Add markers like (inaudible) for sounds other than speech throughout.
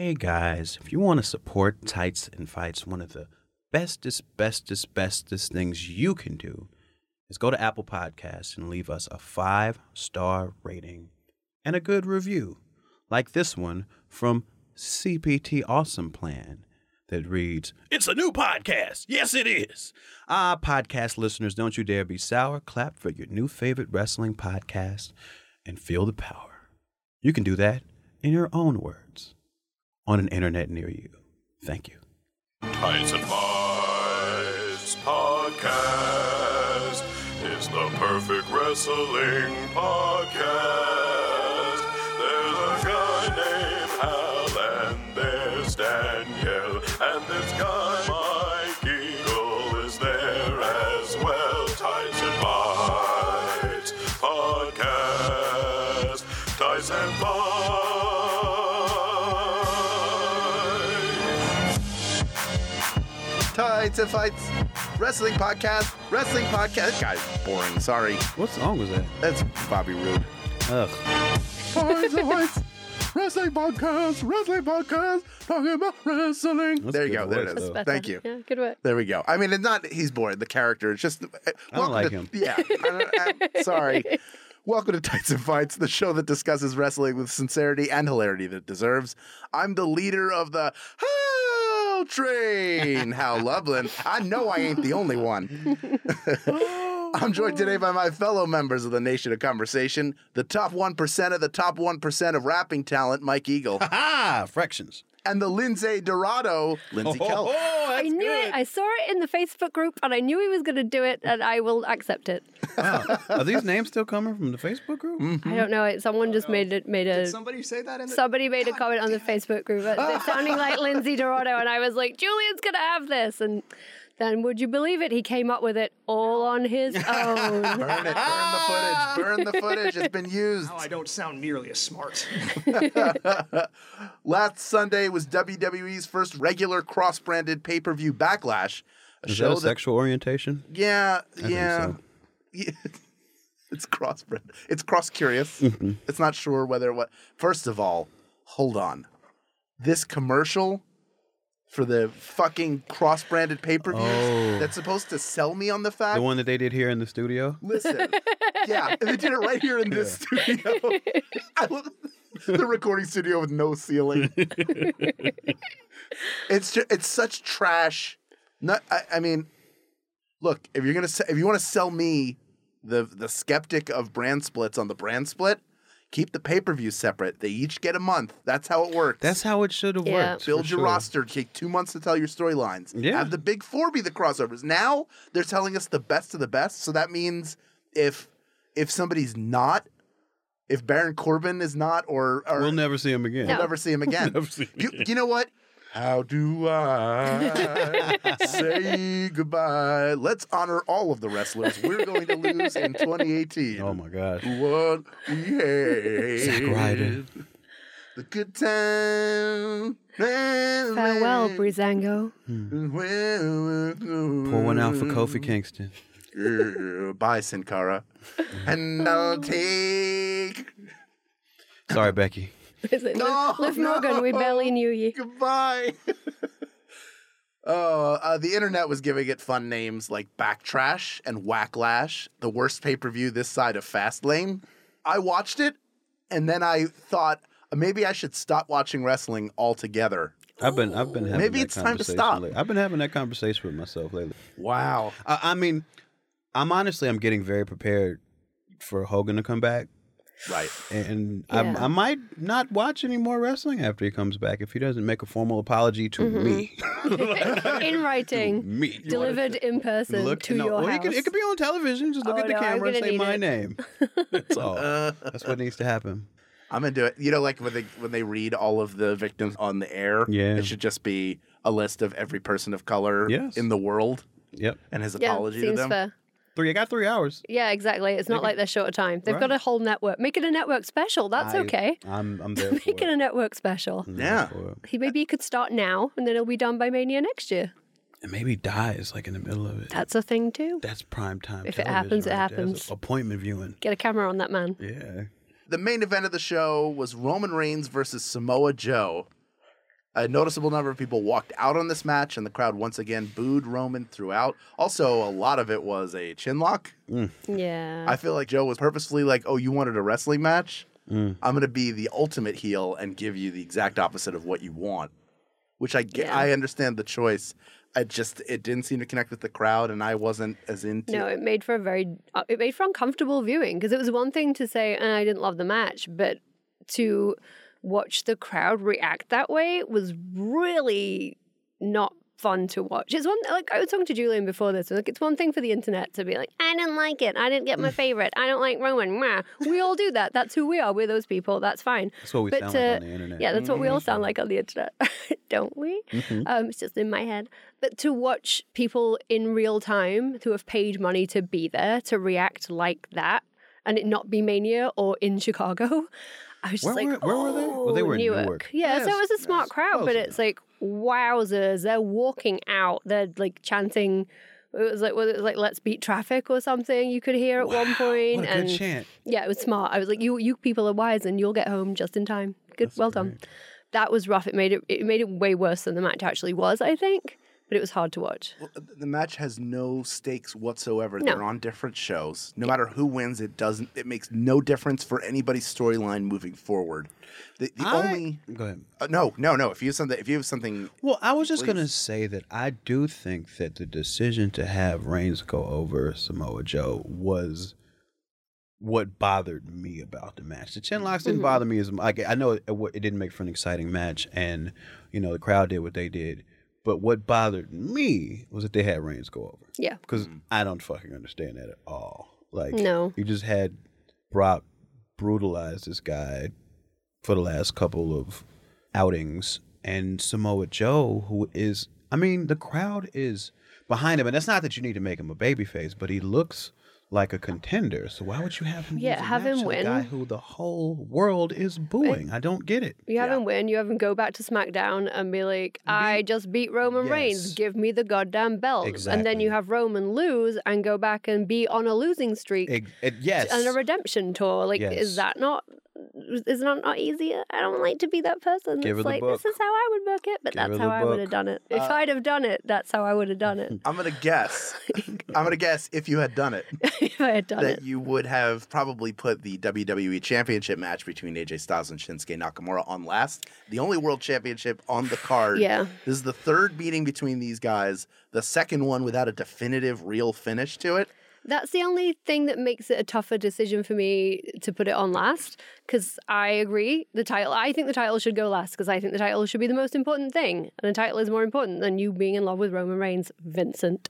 Hey guys, if you want to support Tights and Fights, one of the bestest, bestest, bestest things you can do is go to Apple Podcasts and leave us a five star rating and a good review, like this one from CPT Awesome Plan that reads, It's a new podcast. Yes, it is. Ah, podcast listeners, don't you dare be sour. Clap for your new favorite wrestling podcast and feel the power. You can do that in your own words on an internet near you. Thank you. Tights and Fights Podcast is the perfect wrestling podcast. Fights. Tights and Fights Wrestling Podcast. Wrestling Podcast. That guy's boring. Sorry. What song was that? That's Bobby Roode. Ugh. Tights and Fights Wrestling Podcast. Wrestling Podcast. Talking about wrestling. That's there you good go. There it is. though. Thank you. Yeah, good work. There we go. I mean, it's not he's boring. The character. It's just. Uh, I don't like him. Yeah. I don't- I'm (laughs) sorry. Welcome to Tights and Fights, the show that discusses wrestling with sincerity and hilarity that it deserves. I'm the leader of the Hal Train, Hal Lublin. I know I ain't the only one. (laughs) I'm joined today by my fellow members of the Nation of Conversation, the top 1% of the top 1% of rapping talent, Mike Eagle, (laughs) Ah, fractions. and the Lindsey Dorado, Lindsey oh, Kelly. I knew it. I saw it in the Facebook group, and I knew he was going to do it, and I will accept it. Wow. Are these names still coming from the Facebook group? Mm-hmm. I don't know. It. Someone just made it. Made a. Did Somebody say that in the. Somebody made a comment on the Facebook group, it's sounding like (laughs) Lindsey Dorado, and I was like, Julian's gonna have this, and then would you believe it? He came up with it all on his (laughs) own. Burn it, burn the footage, burn the footage. It's been used. Now I don't sound nearly as smart. (laughs) Last Sunday was WWE's first regular cross-branded pay-per-view Backlash, a Is show that a sexual orientation? yeah, think yeah, so. Yeah. (laughs) it's cross-branded. It's cross-curious. Mm-hmm. it's not sure whether what. First of all, hold on. This commercial for the fucking cross-branded pay-per-view Oh. that's supposed to sell me on the fact. The one that they did here in the studio? Listen, (laughs) yeah, and they did it right here in this studio. I the recording studio with no ceiling. (laughs) it's just, it's such trash. Not, I, I mean, look, if you're gonna if you want to sell me the the skeptic of brand splits on the brand split, keep the pay per view separate. They each get a month. That's how it works. That's how it should have Yeah. worked. Build for your sure. roster. Take two months to tell your storylines. Yeah. Have the big four be the crossovers. Now they're telling us the best of the best. So that means if if somebody's not, if Baron Corbin is not, or, or We'll never see him again. we'll never see him (laughs) again. Never see him you, again. you know what? How do I say goodbye? Let's honor all of the wrestlers we're going to lose in 2018. Oh my gosh. What we had. Zack Ryder. The good time. Farewell, Breezango. Hmm. Pour one out for Kofi Kingston. Girl, Bye, Sin Cara. and I'll take. Sorry, Becky. Is it No, Liv Morgan? We barely knew you. Goodbye. (laughs) Oh, uh, the internet was giving it fun names like Backtrash and Whacklash, the worst pay per view this side of Fastlane. I watched it, and then I thought uh, maybe I should stop watching wrestling altogether. I've been I've been having Maybe that it's time to stop. lately. I've been having that conversation with myself lately. Wow. I, I mean, I'm honestly I'm getting very prepared for Hogan to come back, Right. and I'm, Yeah. I might not watch any more wrestling after he comes back if he doesn't make a formal apology to Mm-hmm. me. (laughs) In writing, (laughs) me. delivered in person Look, to no, your well, house. it, could, it could be on television. Just look Oh, at the no, camera and say my it. name. (laughs) That's all. Uh, That's what needs to happen. I'm into it. You know, like when they when they read all of the victims on the air. Yeah. It should just be a list of every person of color Yes. in the world Yep. and his yeah, apology to them. fair. Three. I got three hours. Yeah, exactly. It's not like they're short of time. They've got a whole network. Make it a network special. That's I- okay. I'm I'm (laughs) there for Make it it. a network special. I'm there Yeah. for it. He maybe he could start now, and then it'll be done by Mania next year. And maybe dies like in the middle of it. That's a thing too. That's prime time. If it television happens, it right there. That's happens. Appointment viewing. Get a camera on that man. Yeah. The main event of the show was Roman Reigns versus Samoa Joe. A noticeable number of people walked out on this match, and the crowd once again booed Roman throughout. Also, a lot of it was a chin lock. Yeah. I feel like Joe was purposefully like, "Oh, you wanted a wrestling match? Mm. I'm going to be the ultimate heel and give you the exact opposite of what you want." Which I get. Yeah. I understand the choice. I just it didn't seem to connect with the crowd, and I wasn't as into. No, it made for a very uh, it made for uncomfortable viewing because it was one thing to say "Uh, I didn't love the match, but to watch the crowd react that way was really not fun to watch. It's one like I was talking to Julian before this. Like it's one thing for the internet to be like, I didn't like it. I didn't get my (laughs) favorite. I don't like Roman. Mwah." We all do that. That's who we are. We're those people. That's fine. That's what we But, sound like on uh, the internet. Yeah, that's what we all sound like on the internet, (laughs) don't we? Um, it's just in my head. But to watch people in real time who have paid money to be there to react like that and it not be Mania or in Chicago, (laughs) I was just Where like, were- where were they? oh, Well, they oh, were in Newark. Yeah, so Yes, it was a smart yes, crowd, but it's like, wowzers, they're walking out, they're like chanting. It was like, was it like "Let's beat traffic" or something? You could hear at one point, What a and good chant. yeah, it was smart. I was like, you you people are wise, and you'll get home just in time. Good, well done. That was rough. It made it it made it way worse than the match actually was. I think, but it was hard to watch. Well, the match has no stakes whatsoever. No. They're on different shows. No matter who wins, it doesn't. It makes no difference for anybody's storyline moving forward. The, the I- only Go ahead. uh, no, no, no. If you have something, if you have something, Well, I was just going to say that I do think that the decision to have Reigns go over Samoa Joe was what bothered me about the match. The chin locks didn't bother me as like I know it, it didn't make for an exciting match, and you know the crowd did what they did. But what bothered me was that they had Reigns go over Yeah, because mm. I don't fucking understand that at all. Like, No. you just had Brock brutalize this guy for the last couple of outings, and Samoa Joe, who is, I mean, the crowd is behind him, and that's not that you need to make him a babyface, but he looks like a contender. So why would you have him? Yeah, have match him to the win. guy who the whole world is booing. I don't get it. you have him win. You have him go back to SmackDown and be like, "I just beat Roman Reigns. Give me the goddamn belt." Exactly. And then you have Roman lose and go back and be on a losing streak It, it, eh, yes, and a redemption tour. Like, Yes. is that not? Is that not easier? I don't like to be that person. Give her it's the like book. this is how I would book it, but Give that's the how I would have done it. If Uh, I'd have done it, that's how I would have done it. (laughs) I'm gonna guess. (laughs) I'm gonna guess if you had done it, (laughs) if I had done that it. you would have probably put the WWE Championship match between AJ Styles and Shinsuke Nakamura on last. The only World Championship on the card. Yeah. This is the third meeting between these guys. The second one without a definitive, real finish to it. That's the only thing that makes it a tougher decision for me to put it on last. Because I agree, the title. I think the title should go last because I think the title should be the most important thing, and the title is more important than you being in love with Roman Reigns, Vincent.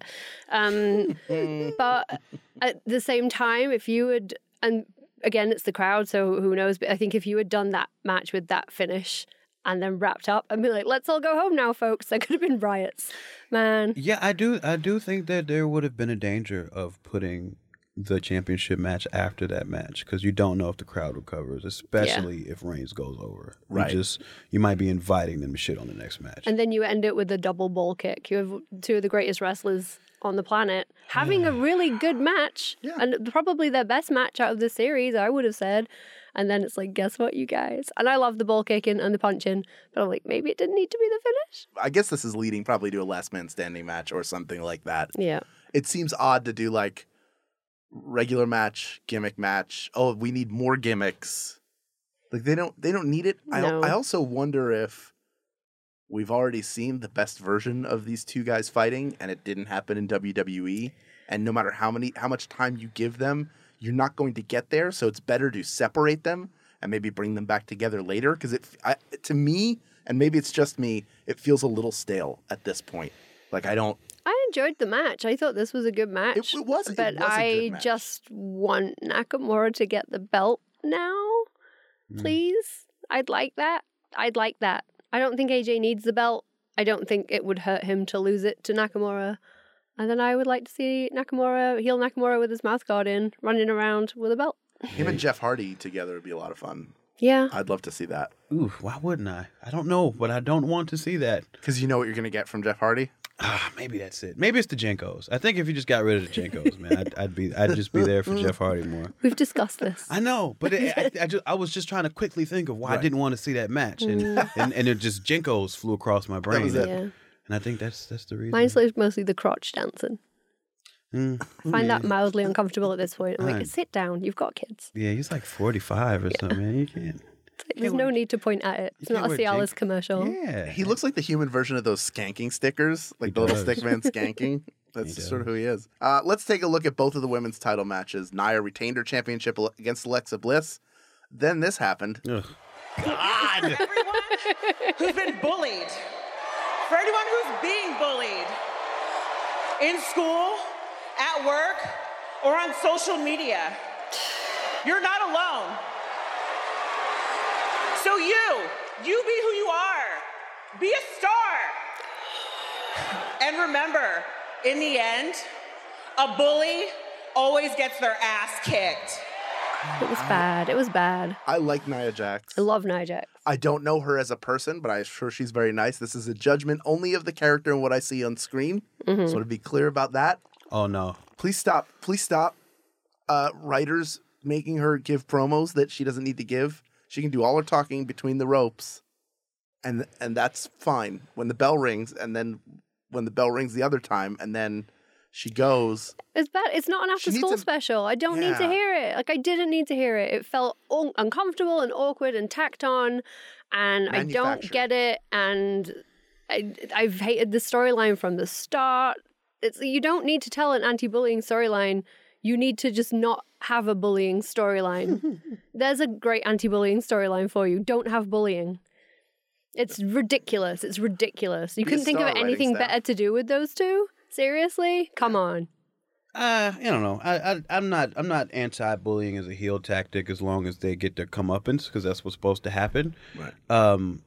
Um, (laughs) but at the same time, if you had, and again, it's the crowd, so who knows? But I think if you had done that match with that finish and then wrapped up and be like, "Let's all go home now, folks," there could have been riots, man. Yeah, I do. I do think that there would have been a danger of putting the championship match after that match because you don't know if the crowd recovers, especially if Reigns goes over. Right. You just you might be inviting them to shit on the next match. And then you end it with a double ball kick. You have two of the greatest wrestlers on the planet having a (sighs) really good match and probably their best match out of the series, I would have said. And then it's like, guess what, you guys? And I love the ball kicking and the punching, but I'm like, maybe it didn't need to be the finish. I guess this is leading probably to a last man standing match or something like that. Yeah. It seems odd to do like regular match, gimmick match. Oh, we need more gimmicks. Like they don't they don't need it. No. I I also wonder if we've already seen the best version of these two guys fighting and it didn't happen in WWE and no matter how many how much time you give them, you're not going to get there, so it's better to separate them and maybe bring them back together later because it I, to me and maybe it's just me, it feels a little stale at this point. Like I don't I enjoyed the match. I thought this was a good match. it was- it but was a good I match. just want Nakamura to get the belt now. Mm. Please. I'd like that. I'd like that. I don't think AJ needs the belt. I don't think it would hurt him to lose it to Nakamura. And then I would like to see Nakamura, heel Nakamura with his mouth guard in, running around with a belt. him and Jeff Hardy together would be a lot of fun. Yeah. I'd love to see that Ooh, why wouldn't I? I don't know, but I don't want to see that. because you know what you're going to get from Jeff Hardy. Ah, maybe that's it. Maybe it's the JNCOs. I think if you just got rid of the JNCOs, man, I'd, I'd be, I'd just be there for Jeff Hardy more. We've discussed this. I know, but it, I, I, just, I was just trying to quickly think of why I didn't want to see that match, and and, and it just JNCOs flew across my brain, was it. yeah. And I think that's that's the reason. Mine's like mostly the crotch dancing. Mm, I find that mildly uncomfortable at this point. I'm like, Right. sit down. You've got kids. yeah, he's like forty five or something. Man, you can't. There's no need to point at it. It's can't a wear Cialis Jenk- commercial. Yeah, He looks like the human version of those skanking stickers, like He the little does. stick man (laughs) skanking. That's sort of who he is. Uh, let's take a look at both of the women's title matches. Nia retained her championship against Alexa Bliss. Then this happened. Ugh. everyone (laughs) who's been bullied, for anyone who's being bullied in school, at work, or on social media. You're not alone. So you, you be who you are. Be a star. And remember, in the end, a bully always gets their ass kicked. It was bad. It was bad. I like Nia Jax. I love Nia Jax. I don't know her as a person, but I'm sure she's very nice. This is a judgment only of the character and what I see on screen. Mm-hmm. So to be clear about that, Oh no. please stop. Please stop. Uh, writers making her give promos that she doesn't need to give. She can do all her talking between the ropes, and and that's fine. When the bell rings, and then when the bell rings the other time, and then she goes. It's bad. It's not an after school a- special. I don't need to hear it. Like I didn't need to hear it. It felt un- uncomfortable and awkward and tacked on, and I don't get it. And I, I've hated the storyline from the start. It's you don't need to tell an anti-bullying storyline. You need to just not have a bullying storyline. (laughs) There's a great anti-bullying storyline for you. Don't have bullying. It's ridiculous. It's ridiculous. You couldn't think of anything better to do with those two. Seriously, come on. Uh, I don't know. I, I I'm not I'm not anti-bullying as a heel tactic as long as they get their comeuppance because that's what's supposed to happen. Right. Um,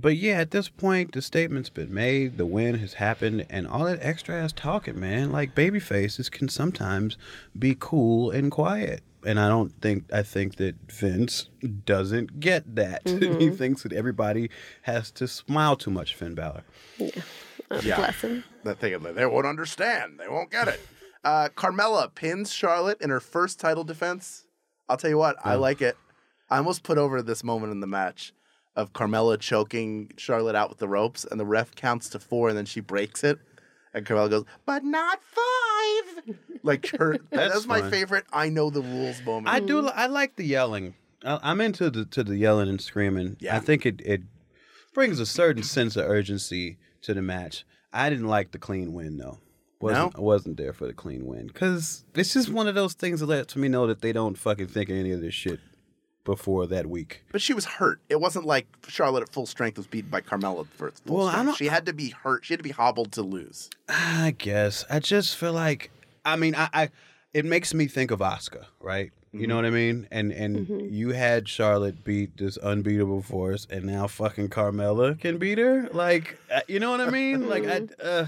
but yeah, at this point, the statement's been made, the win has happened, and all that extra ass talking, man. Like baby faces can sometimes be cool and quiet. And I don't think I think that Vince doesn't get that. (laughs) he thinks that everybody has to smile too much, Finn Balor. Uh, Yeah. Bless him. That thing of they won't understand. They won't get it. Uh, Carmella pins Charlotte in her first title defense. I'll tell you what, I like it. I almost put over this moment in the match of Carmella choking Charlotte out with the ropes, and the ref counts to four, and then she breaks it, and Carmella goes, "But not five. Like her, (laughs) That's that's my favorite. I know the rules moment. I do. I like the yelling. I, I'm into the to the yelling and screaming. Yeah. I think it it brings a certain sense of urgency to the match. I didn't like the clean win though. Wasn't, I wasn't there for the clean win because it's just one of those things that lets me know that they don't fucking think of any of this shit before that week. But she was hurt. It wasn't like Charlotte at full strength was beaten by Carmella for full Well, I don't- She had to be hurt. She had to be hobbled to lose. I guess I just feel like I mean I, I it makes me think of Asuka, right? You know what I mean? And and you had Charlotte beat this unbeatable force, and now fucking Carmella can beat her. Like uh, you know what I mean? like I, uh,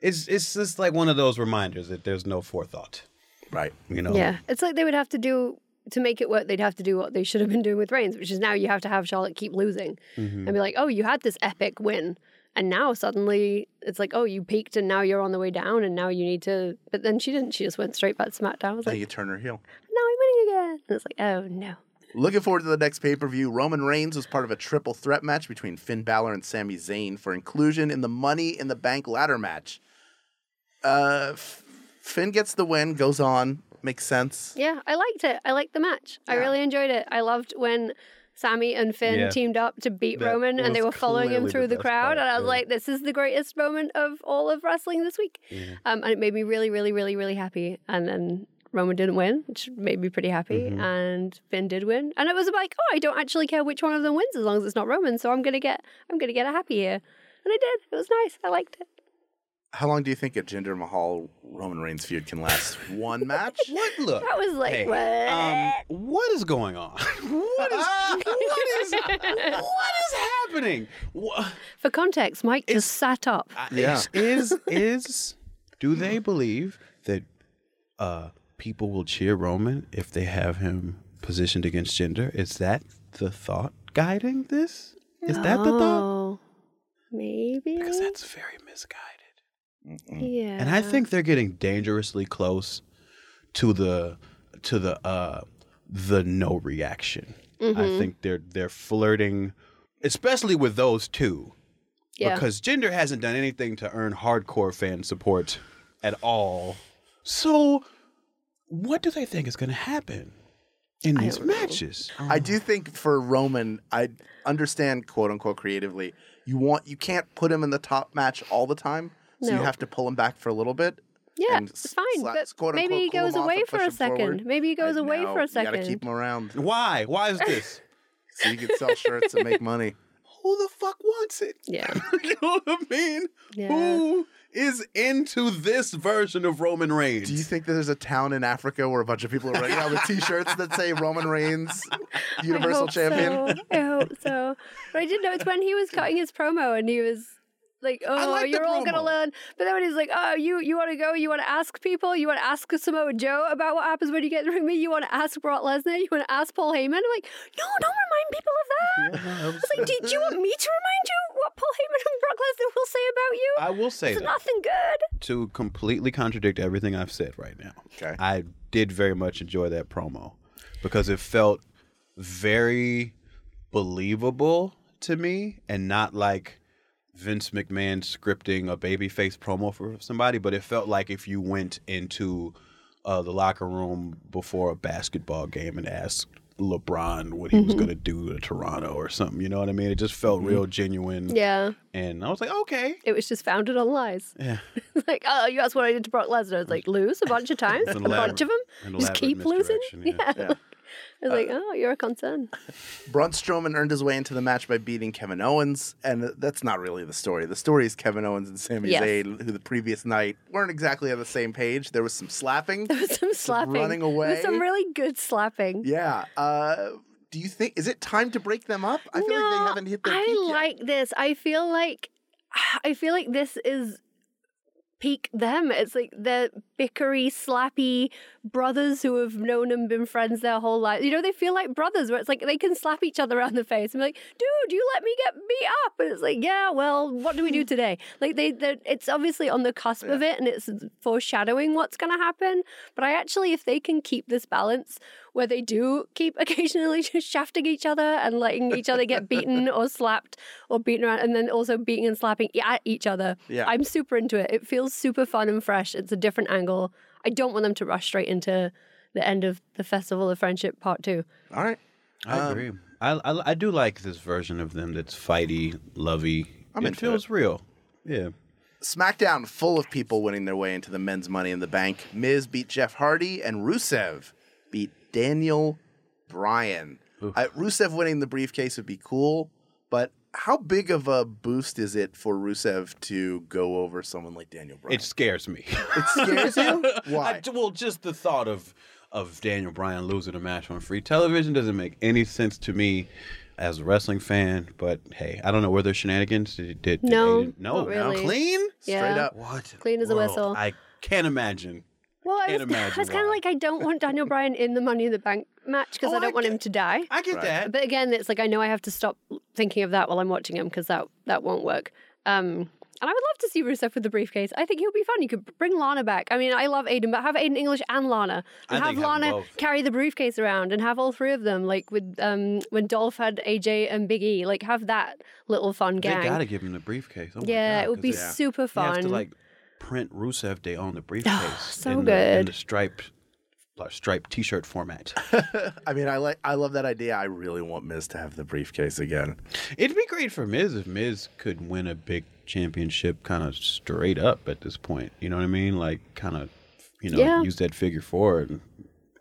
it's it's just like one of those reminders that there's no forethought. Right. You know? Yeah, it's like they would have to do to make it work. They'd have to do what they should have been doing with Reigns, which is now you have to have Charlotte keep losing Mm-hmm. and be like, "Oh, you had this epic win, and now suddenly it's like, oh, you peaked, and now you're on the way down, and now you need to." But then she didn't. She just went straight back to SmackDown. I was Now like, you turn her heel. "Now I'm winning again." And it's like, "Oh no." Looking forward to the next pay per view. Roman Reigns was part of a triple threat match between Finn Balor and Sami Zayn for inclusion in the Money in the Bank ladder match. Uh, F- Finn gets the win, goes on, makes sense. Yeah, I liked it. I liked the match. I really enjoyed it. I loved when Sami and Finn Yeah. teamed up to beat That Roman and they were following him through the the, crowd. part, and I was yeah. like, this is the greatest moment of all of wrestling this week. Um, and it made me really, really, really, really happy. And then Roman didn't win, which made me pretty happy. Mm-hmm. And Finn did win. And it was like, oh, I don't actually care which one of them wins as long as it's not Roman. So I'm gonna get I'm gonna get a happy here. And I did. It was nice. I liked it. How long do you think a Jinder Mahal Roman Reigns feud can last? One (laughs) match? What look? That was like Hey, what? um, what is going on? (laughs) what is (laughs) what is what is happening? What, For context, Mike It's- just sat up. Yeah. Is, is is do they believe that uh people will cheer Roman if they have him positioned against Jinder? Is that the thought guiding this? Is that the thought? Maybe. because that's very misguided. Yeah. And I think they're getting dangerously close to the to the uh the no reaction. Mm-hmm. I think they're they're flirting especially with those two yeah. because Jinder hasn't done anything to earn hardcore fan support at all. So what do they think is going to happen in these don't know. matches? I do think for Roman, I understand quote unquote creatively. You want you can't put him in the top match all the time, so you have to pull him back for a little bit. yeah, it's fine. sla- but quote, maybe he goes away for a second. forward. Maybe he goes I away know, for a second. You gotta second. keep him around Why? Why is this? (laughs) so you can sell shirts and make money. Who the fuck wants it? Yeah. (laughs) you know what I mean? Yeah. Who is into this version of Roman Reigns? Do you think that there's a town in Africa where a bunch of people are running around with T-shirts that say Roman Reigns, (laughs) I Universal hope Champion? So. I hope so. But I did know notice when he was cutting his promo and he was like, "Oh, like you're all gonna learn." But then when he's like, "Oh, you you want to go? You want to ask people? You want to ask Samoa Joe about what happens when you get in the ring? Me? You want to ask Brock Lesnar? You want to ask Paul Heyman?" I'm like, "No, don't remind people of that." I was like, "Did you want me to remind you what Paul Heyman and Brock Lesnar will say about you?" I will say it's that nothing good. to completely contradict everything I've said right now. Okay. I did very much enjoy that promo because it felt very believable to me and not like Vince McMahon scripting a babyface promo for somebody, but it felt like if you went into uh, the locker room before a basketball game and asked LeBron what he was going to do to Toronto or something. You know what I mean? It just felt real genuine. Yeah, And I was like, okay. it was just founded on lies. Yeah. (laughs) like, oh, you asked what I did to Brock Lesnar. It's like lose a bunch of (laughs) times, a bunch of them. Just keep losing. misdirection, yeah. (laughs) Yeah. I was like, oh, you're a concern. (laughs) Braun Strowman earned his way into the match by beating Kevin Owens, and that's not really the story. The story is Kevin Owens and Sami Yes. Zayn, who the previous night weren't exactly on the same page. There was some slapping. (laughs) There was some slapping. running There was some really good slapping. yeah. Uh, do you think is it time to break them up? I feel like they haven't hit their I peak yet. like this. I feel like (sighs) I feel like this is peak them. It's like they're bickery, slappy brothers who have known and been friends their whole life. You know, they feel like brothers where it's like they can slap each other around the face and be like, dude, you let me get beat up. And it's like, yeah, well, what do we do (laughs) today? Like they it's obviously on the cusp of it and it's foreshadowing what's gonna happen. But I actually if they can keep this balance where they do keep (laughs) occasionally just shafting each other and letting each other get beaten (laughs) or slapped or beaten around and then also beating and slapping at each other. Yeah. I'm super into it. It feels super fun and fresh. It's a different angle. I don't want them to rush straight into the end of the Festival of Friendship Part 2. All right. I Um, agree. I, I I do like this version of them that's fighty, lovey. I'm it into feels real. Yeah. SmackDown full of people winning their way into the men's Money in the Bank. Miz beat Jeff Hardy, and Rusev beat Daniel Bryan. Uh, Rusev winning the briefcase would be cool, but how big of a boost is it for Rusev to go over someone like Daniel Bryan? It scares me. (laughs) It scares you? (laughs) Why? I- well, just the thought of of Daniel Bryan losing a match on free television doesn't make any sense to me as a wrestling fan. But hey, I don't know. Were there shenanigans? Did, did, did No, they- no, not really. clean. Straight up. What? Clean as a whistle. I can't imagine. Well, I was, (laughs) I was kind of like, I don't want Daniel Bryan in the Money in the Bank match because Oh, I don't I want him to die. I get Right. that. But again, it's like I know I have to stop thinking of that while I'm watching him because that that won't work. Um, and I would love to see Rusev with the briefcase. I think he would be fun. You could bring Lana back. I mean, I love Aiden, but have Aiden English and Lana, I and have think have Lana both. carry the briefcase around, and have all three of them, like with um when Dolph had AJ and Big E. Like have that little fun gang. They gotta give him the briefcase. Oh yeah, God, it would be they- super You fun. have to like print Rusev Day on the ah, briefcase. so in The, in good. the striped, uh, striped T-shirt format. (laughs) I mean, I like, I love that idea. I really want Miz to have the briefcase again. It'd be great for Miz if Miz could win a big championship kind of straight up at this point. You know what I mean? Like kind of, you know, Yeah. use that figure forward and,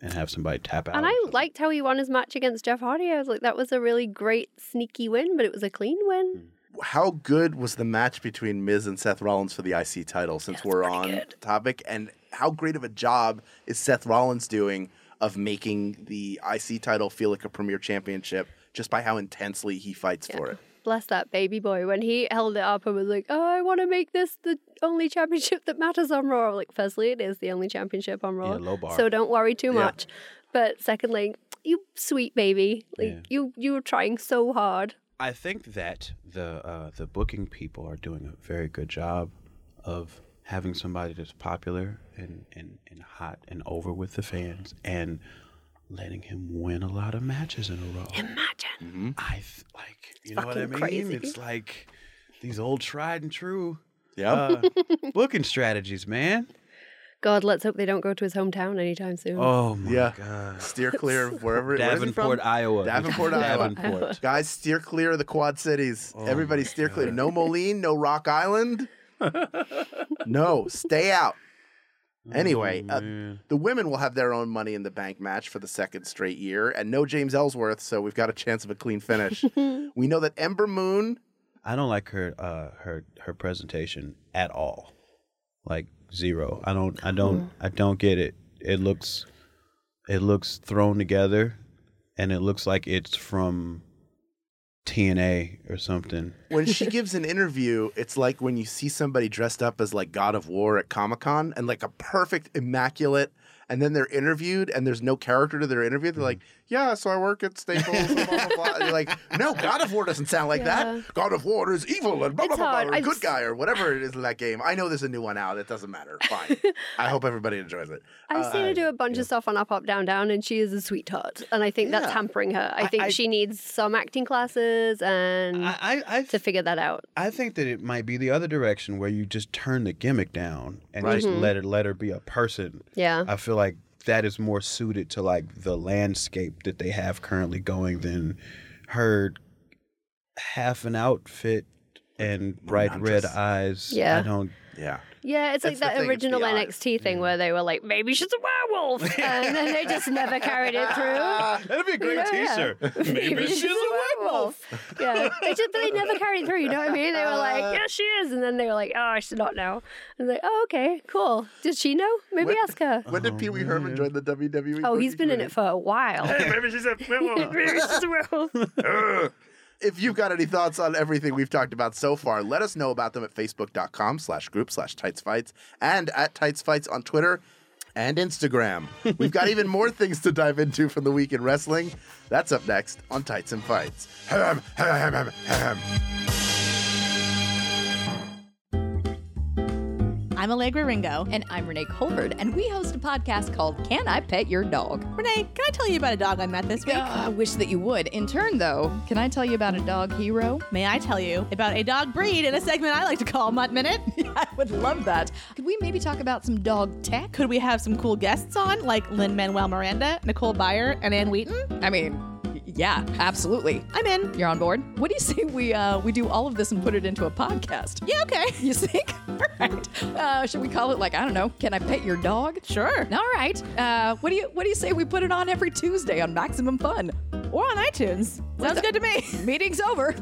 and have somebody tap out. and I liked how he won his match against Jeff Hardy. I was like, that was a really great sneaky win, but it was a clean win. Hmm. How good was the match between Miz and Seth Rollins for the IC title since we're on the topic? And how great of a job is Seth Rollins doing of making the IC title feel like a premier championship just by how intensely he fights for it? Bless that baby boy. When he held it up and was like, oh, I want to make this the only championship that matters on Raw. I'm Like, firstly, it is the only championship on Raw. Yeah, low bar. So don't worry too Yeah. much. But secondly, you sweet baby. Like, Yeah. you, you were trying so hard. I think that the uh, the booking people are doing a very good job of having somebody that's popular and, and, and hot and over with the fans and letting him win a lot of matches in a row. Imagine. I th- like you know what I mean? crazy. It's like these old tried and true Yeah. uh, (laughs) booking strategies, man. God, let's hope they don't go to his hometown anytime soon. Oh my yeah. god. Steer clear of wherever. where is he Davenport, from? Iowa. Davenport, (laughs) Iowa. Davenport. Guys, steer clear of the Quad Cities. Everybody steer clear. No Moline, no Rock Island. (laughs) no, stay out. Anyway, uh, the women will have their own money in the bank match for the second straight year, and no James Ellsworth, so we've got a chance of a clean finish. (laughs) we know that Ember Moon, I don't like her uh her her presentation at all. Like zero. I don't I don't I don't get it. It looks it looks thrown together and it looks like it's from TNA or something. when she (laughs) gives an interview, it's like when you see somebody dressed up as like God of War at Comic Con and like a perfect, immaculate, and then they're interviewed and there's no character to their interview. They're mm-hmm. like, yeah, so I work at Staples. and blah, blah, blah. You're like, no, God of War doesn't sound like Yeah. that. God of War is evil and blah, blah, It's blah, blah, or good just- guy or whatever it is in that game. I know there's a new one out. It doesn't matter. Fine. (laughs) I hope everybody enjoys it. I've seen her do a bunch of stuff on Up, Up, Down, Down, and she is a sweetheart. And I think that's hampering her. I think I- she needs some acting classes and I I I, to figure that out. I think that it might be the other direction where you just turn the gimmick down and Right. just Mm-hmm. let her let her be a person. Yeah. I feel like that is more suited to like the landscape that they have currently going than her half an outfit and bright red eyes. Yeah. I don't. Yeah. Yeah, it's That's like the that thing, it's original the eyes. NXT thing where they were like, maybe she's a werewolf. (laughs) Um, and then they just never carried it through. (laughs) That'd be a great Yeah, yeah. T-shirt. (laughs) Maybe she's a werewolf. yeah, they just they never carried it through. You know what I mean? They were like, uh, "Yeah, she is," and then they were like, "Oh, she's not now." And like, "Oh, okay, cool. Did she know? Maybe When- ask her." When did oh, Pee Wee Herman join the WWE? Oh, he's been in it for a while. Maybe she's a werewolf. Maybe she's a werewolf. Uh, If you've got any thoughts on everything we've talked about so far, let us know about them at facebook.com slash group slash tightsfights and at tightsfights on Twitter and Instagram. (laughs) We've got even more things to dive into from the week in wrestling. That's up next on Tights and Fights. I'm Allegra Ringo. And I'm Renee Colvert, and we host a podcast called Can I Pet Your Dog? Renee, can I tell you about a dog I met this week? I wish that you would. In turn, though, can I tell you about a dog hero? May I tell you about a dog breed in a segment I like to call Mutt Minute? (laughs) I would love that. Could we maybe talk about some dog tech? Could we have some cool guests on, like Lin-Manuel Miranda, Nicole Byer, and Anne Wheaton? I mean, yeah, absolutely. I'm in. You're on board. What do you (laughs) say we uh, we do all of this and put it into a podcast? Yeah, okay. (laughs) You think? (laughs) All right. Uh, should we call it like I don't know? Can I pet your dog? Sure. All right. Uh, what do you What do you say we put it on every Tuesday on Maximum Fun? Or on iTunes. Sounds good to me. Meeting's over.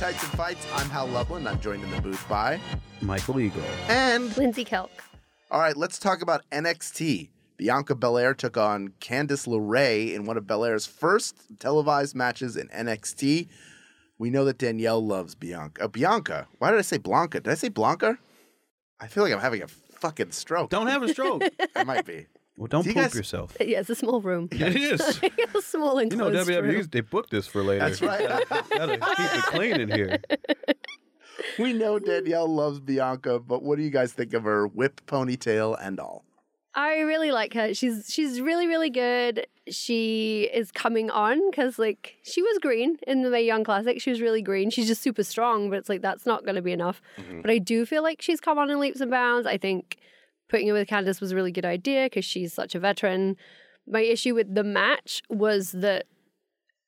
Welcome Tights and Fights. I'm Hal Loveland. I'm joined in the booth by Michael Eagle. and Lindsey Kelk. All right, let's talk about NXT. Bianca Belair took on Candice LeRae in one of Belair's first televised matches in NXT. We know that Danielle loves Bianca. Uh, Bianca. Why did I say Blanca? Did I say Blanca? I feel like I'm having a fucking stroke. Don't have a stroke. (laughs) I might be. Well, don't Do you poop guys- yourself. Yeah, it's a small room. It is. (laughs) a small You know, enclosed room. WWE, they booked this for later. That's right. (laughs) Gotta keep it clean in here. (laughs) we know Danielle loves Bianca, but what do you guys think of her whip ponytail and all? I really like her. She's she's really really good. She is coming on because like she was green in the Mae Young Classic. She was really green. She's just super strong, but it's like that's not going to be enough. Mm-hmm. But I do feel like she's come on in leaps and bounds. I think putting her with Candice was a really good idea because she's such a veteran. My issue with the match was that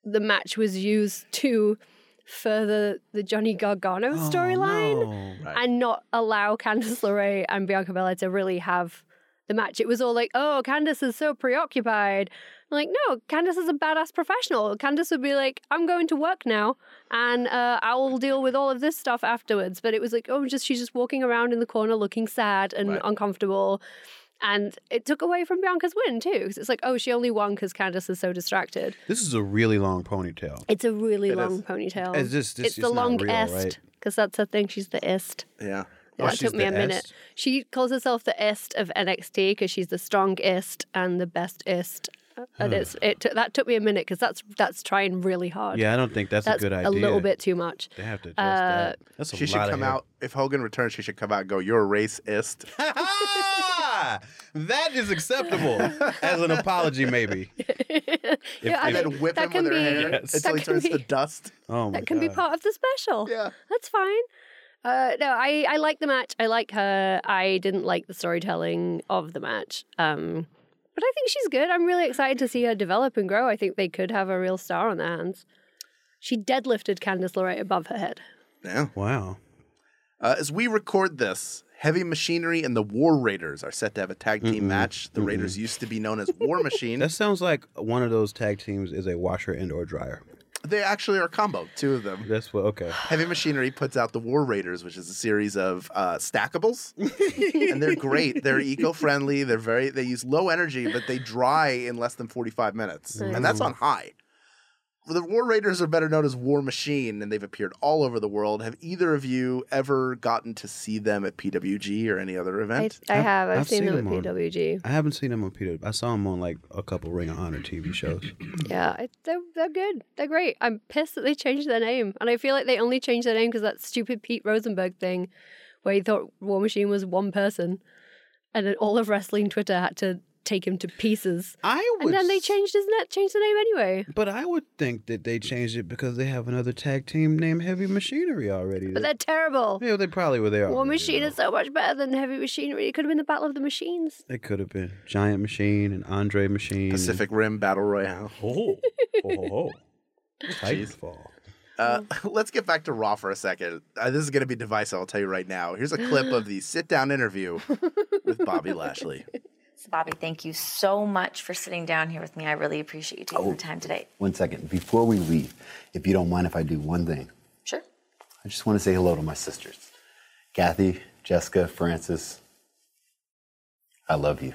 the match was used to further the Johnny Gargano storyline Oh, no. and not allow Candice LeRae and Bianca Belair to really have the match. It was all like, oh, Candice is so preoccupied. I'm like, no, Candice is a badass professional. Candice would be like, I'm going to work now, and uh, I will deal with all of this stuff afterwards. But it was like, oh, just she's just walking around in the corner looking sad and Right. uncomfortable. And it took away from Bianca's win too, because it's like, oh, she only won because Candice is so distracted. This is a really long ponytail. It's a really It long is. ponytail. It's just- it's it's the just not long real, est, right? because that's her thing. She's the est. Yeah. Oh, that took me the a minute. est? She calls herself the est of NXT because she's the strongest and the bestest. And it's it took that took me a minute because that's that's trying really hard. Yeah, I don't think that's, that's a good idea. A little bit too much. They have to adjust Uh, that. That's a She should lot of come hair. out if Hogan returns. She should come out and go. You're a racist. (laughs) that is acceptable as an apology, maybe. (laughs) yeah, I and then whip that him can with her be, hair Yes. until that he turns be, to dust. Oh my that can be part of the special. Yeah. That's fine. Uh, no, I, I like the match. I like her. I didn't like the storytelling of the match. Um, but I think she's good. I'm really excited to see her develop and grow. I think they could have a real star on their hands. She deadlifted Candice LeRae above her head. Yeah. Wow. Uh, as we record this, Heavy Machinery and the War Raiders are set to have a tag team match. The Raiders used to be known as War (laughs) Machine. That sounds like one of those tag teams is a washer and or dryer. They actually are a combo, two of them. That's what. Okay. Heavy Machinery puts out the War Raiders, which is a series of uh, stackables, (laughs) and they're great. They're eco-friendly. They're very. They use low energy, but they dry in less than forty-five minutes, and that's on high. The War Raiders are better known as War Machine, and they've appeared all over the world. Have either of you ever gotten to see them at PWG or any other event? I have. I've, I've seen, seen them them at on- PWG. I haven't seen them on PWG. I saw them on like a couple Ring of Honor TV shows. Yeah, it, they're, they're good. They're great. I'm pissed that they changed their name. And I feel like they only changed their name because that stupid Pete Rosenberg thing where he thought War Machine was one person. And then all of wrestling Twitter had to take him to pieces. I would. And then they changed his net, changed the name anyway. But I would think that they changed it because they have another tag team named Heavy Machinery already. But they're terrible. yeah, they probably were there. War already, Machine though. is so much better than Heavy Machinery. It could have been the Battle of the Machines. It could have been Giant Machine and Andre Machine. Pacific Rim Battle Royale. Oh, oh, oh, oh. Titanfall. Uh, (laughs) let's get back to Raw for a second. Uh, this is going to be divisive, I'll tell you right now. Here's a clip of the sit down interview with Bobby (laughs) Lashley. So, Bobby, thank you so much for sitting down here with me. I really appreciate you taking Oh. the time today. One second. Before we leave, if you don't mind if I do one thing, Sure. I just want to say hello to my sisters Kathy, Jessica, Francis. I love you.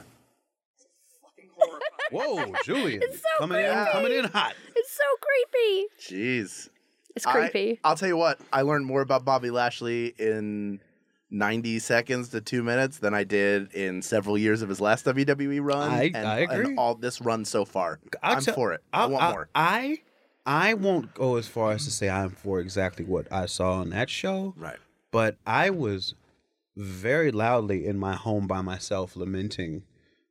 (laughs) Whoa, Julian. It's so coming in, coming in hot. It's so creepy. Jeez. It's I- creepy. I'll tell you what, I learned more about Bobby Lashley in 90 seconds to two minutes than I did in several years of his last WWE run. I- and, I agree. And all this run so far. I'll I'm tell- for it. I, I'll- want I- more. I I won't go as far as to say I'm for exactly what I saw on that show. Right. But I was very loudly in my home by myself lamenting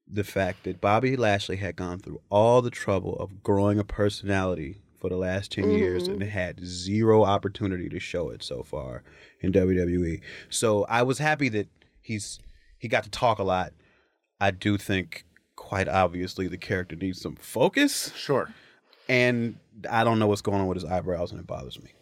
the fact that Bobby Lashley had gone through all the trouble of growing a personality for the last 10 years and mm-hmm. had zero opportunity to show it so far in WWE. So I was happy that he's he got to talk a lot. I do think quite obviously the character needs some focus Sure. and I don't know what's going on with his eyebrows and it bothers me.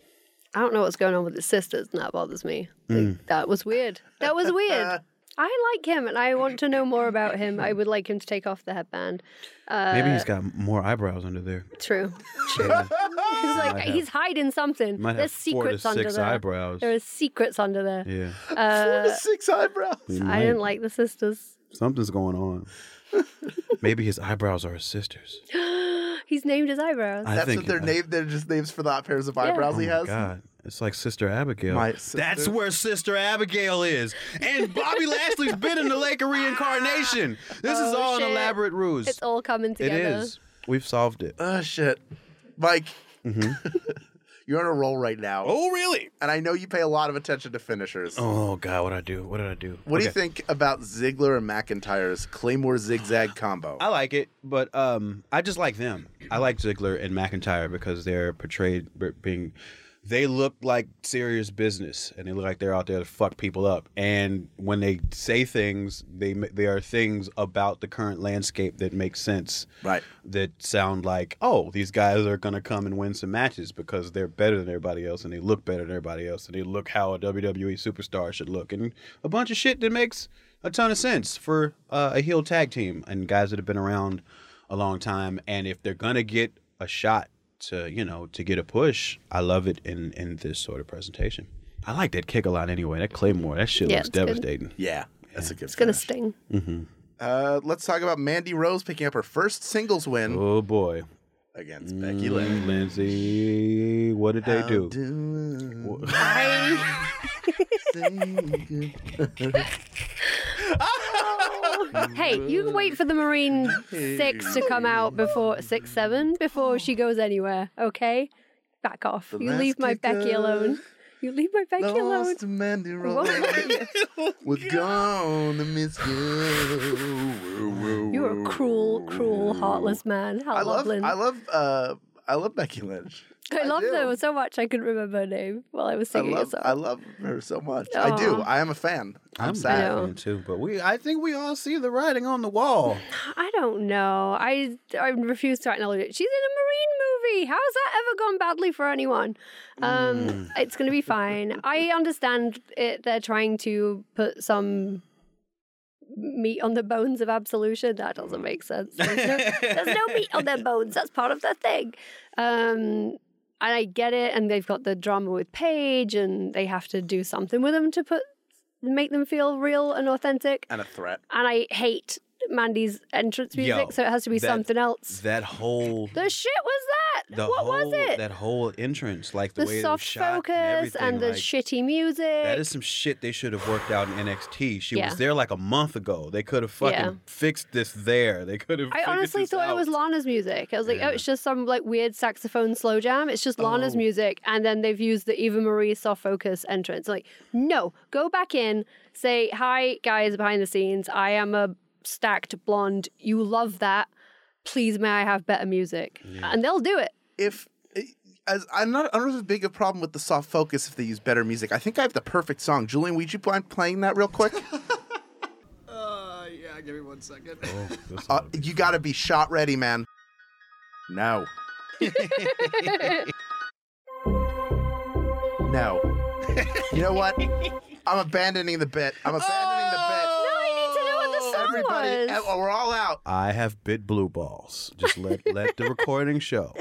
I don't know what's going on with his sisters, and that bothers me. Like, mm. That was weird. That was weird. (laughs) I like him, and I want to know more about him. I would like him to take off the headband. Maybe Uh, he's got more eyebrows under there. True. (laughs) True. Yeah. he's like have- he's hiding something. might have There's four to secrets under six there. eyebrows. There are secrets under there. Yeah. Uh, (laughs) Six eyebrows. I didn't like the sisters. Something's going on. (laughs) Maybe his eyebrows are his sisters. (gasps) He's named his eyebrows. I That's think what they're I- named. They're just names for the pairs of eyebrows Oh he my has. God. It's like Sister Abigail. My That's where Sister Abigail is. And Bobby Lashley's been in the Lake of Reincarnation. This is Oh, all shit. an elaborate ruse. It's all coming together. is. We've solved it. Oh, shit. Mike, (laughs) you're on a roll right now. Mm-hmm. Oh, really? And I know you pay a lot of attention to finishers. Oh, God. What did I do? What did I do? What do you think about Ziggler and McIntyre's Claymore zigzag combo? I like it, but um, I just like them. I like Ziggler and McIntyre because they're portrayed being. They look like serious business, and they look like they're out there to fuck people up. And when they say things, they they are things about the current landscape that make sense. Right. That sound like, oh, these guys are gonna come and win some matches because they're better than everybody else, and they look better than everybody else, and they look how a WWE superstar should look, and a bunch of shit that makes a ton of sense for uh, a heel tag team and guys that have been around a long time. And if they're gonna get a shot to, you know, to get a push, I love it in in this sort of presentation. I like that kick a lot anyway. That Claymore, that shit Yeah, looks it's good. devastating. Yeah, that's a good It's gonna sting. Mm-hmm. Uh, let's talk about Mandy Rose picking up her first singles win Oh boy. against Becky Lynch. Mm, Lindsey, what did they do? do I, (laughs) hey, you can wait for the Marine (laughs) Six to come out before six seven before she goes anywhere. Okay, back off. The you leave my Becky kicker. alone. You leave my Becky alone. Lost to Mandy Rose. (laughs) We're gonna miss you. You're a cruel, cruel, heartless man. How I love, lovely. I love, uh, I love Becky Lynch. I love do. her so much I couldn't remember her name while I was I singing love, it. So. I love her so much. I do. I am a fan. I'm, I'm sad. know. sad too, but we I think we all see the writing on the wall. I don't know. I I refuse to acknowledge it. She's in a Marine movie. How's that ever gone badly for anyone? Um, Mm. It's going to be fine. I understand it. They're trying to put some meat on the bones of absolution. That doesn't make sense. There's no, there's no meat on their bones. That's part of the thing. Um, and I get it. And they've got the drama with Paige, and they have to do something with them to put make them feel real and authentic. And a threat. And I hate Mandy's entrance music, Yo, so it has to be that- something else. That whole The shit was that? the what whole was it? that whole entrance, like the, the way it was soft focus and, and, the like, shitty music. That is some shit they should have worked out in NXT. She Yeah. was there like a month ago. They could have fucking Yeah. fixed this there. They could have. I honestly thought it was. Lana's music. I was like, oh, Yeah. oh, it's just some like weird saxophone slow jam. It's just Lana's Oh. music, and then they've used the Eva Marie soft focus entrance. Like, no, go back in, say hi, guys behind the scenes. I am a stacked blonde. You love that. Please, may I have better music? And they'll do it. If as I'm not, I don't have as big a problem with the soft focus if they use better music. I think I have the perfect song. Julian, would you mind playing that real quick? (laughs) Uh, yeah, give me one second. (laughs) uh, you got to be shot ready, man. No. (laughs) no. You know what? I'm abandoning the bit. I'm abandoning the bit. No, I need to know what the song Everybody, was. eh, we're all out. I have bit blue balls. Just let (laughs) let the recording show.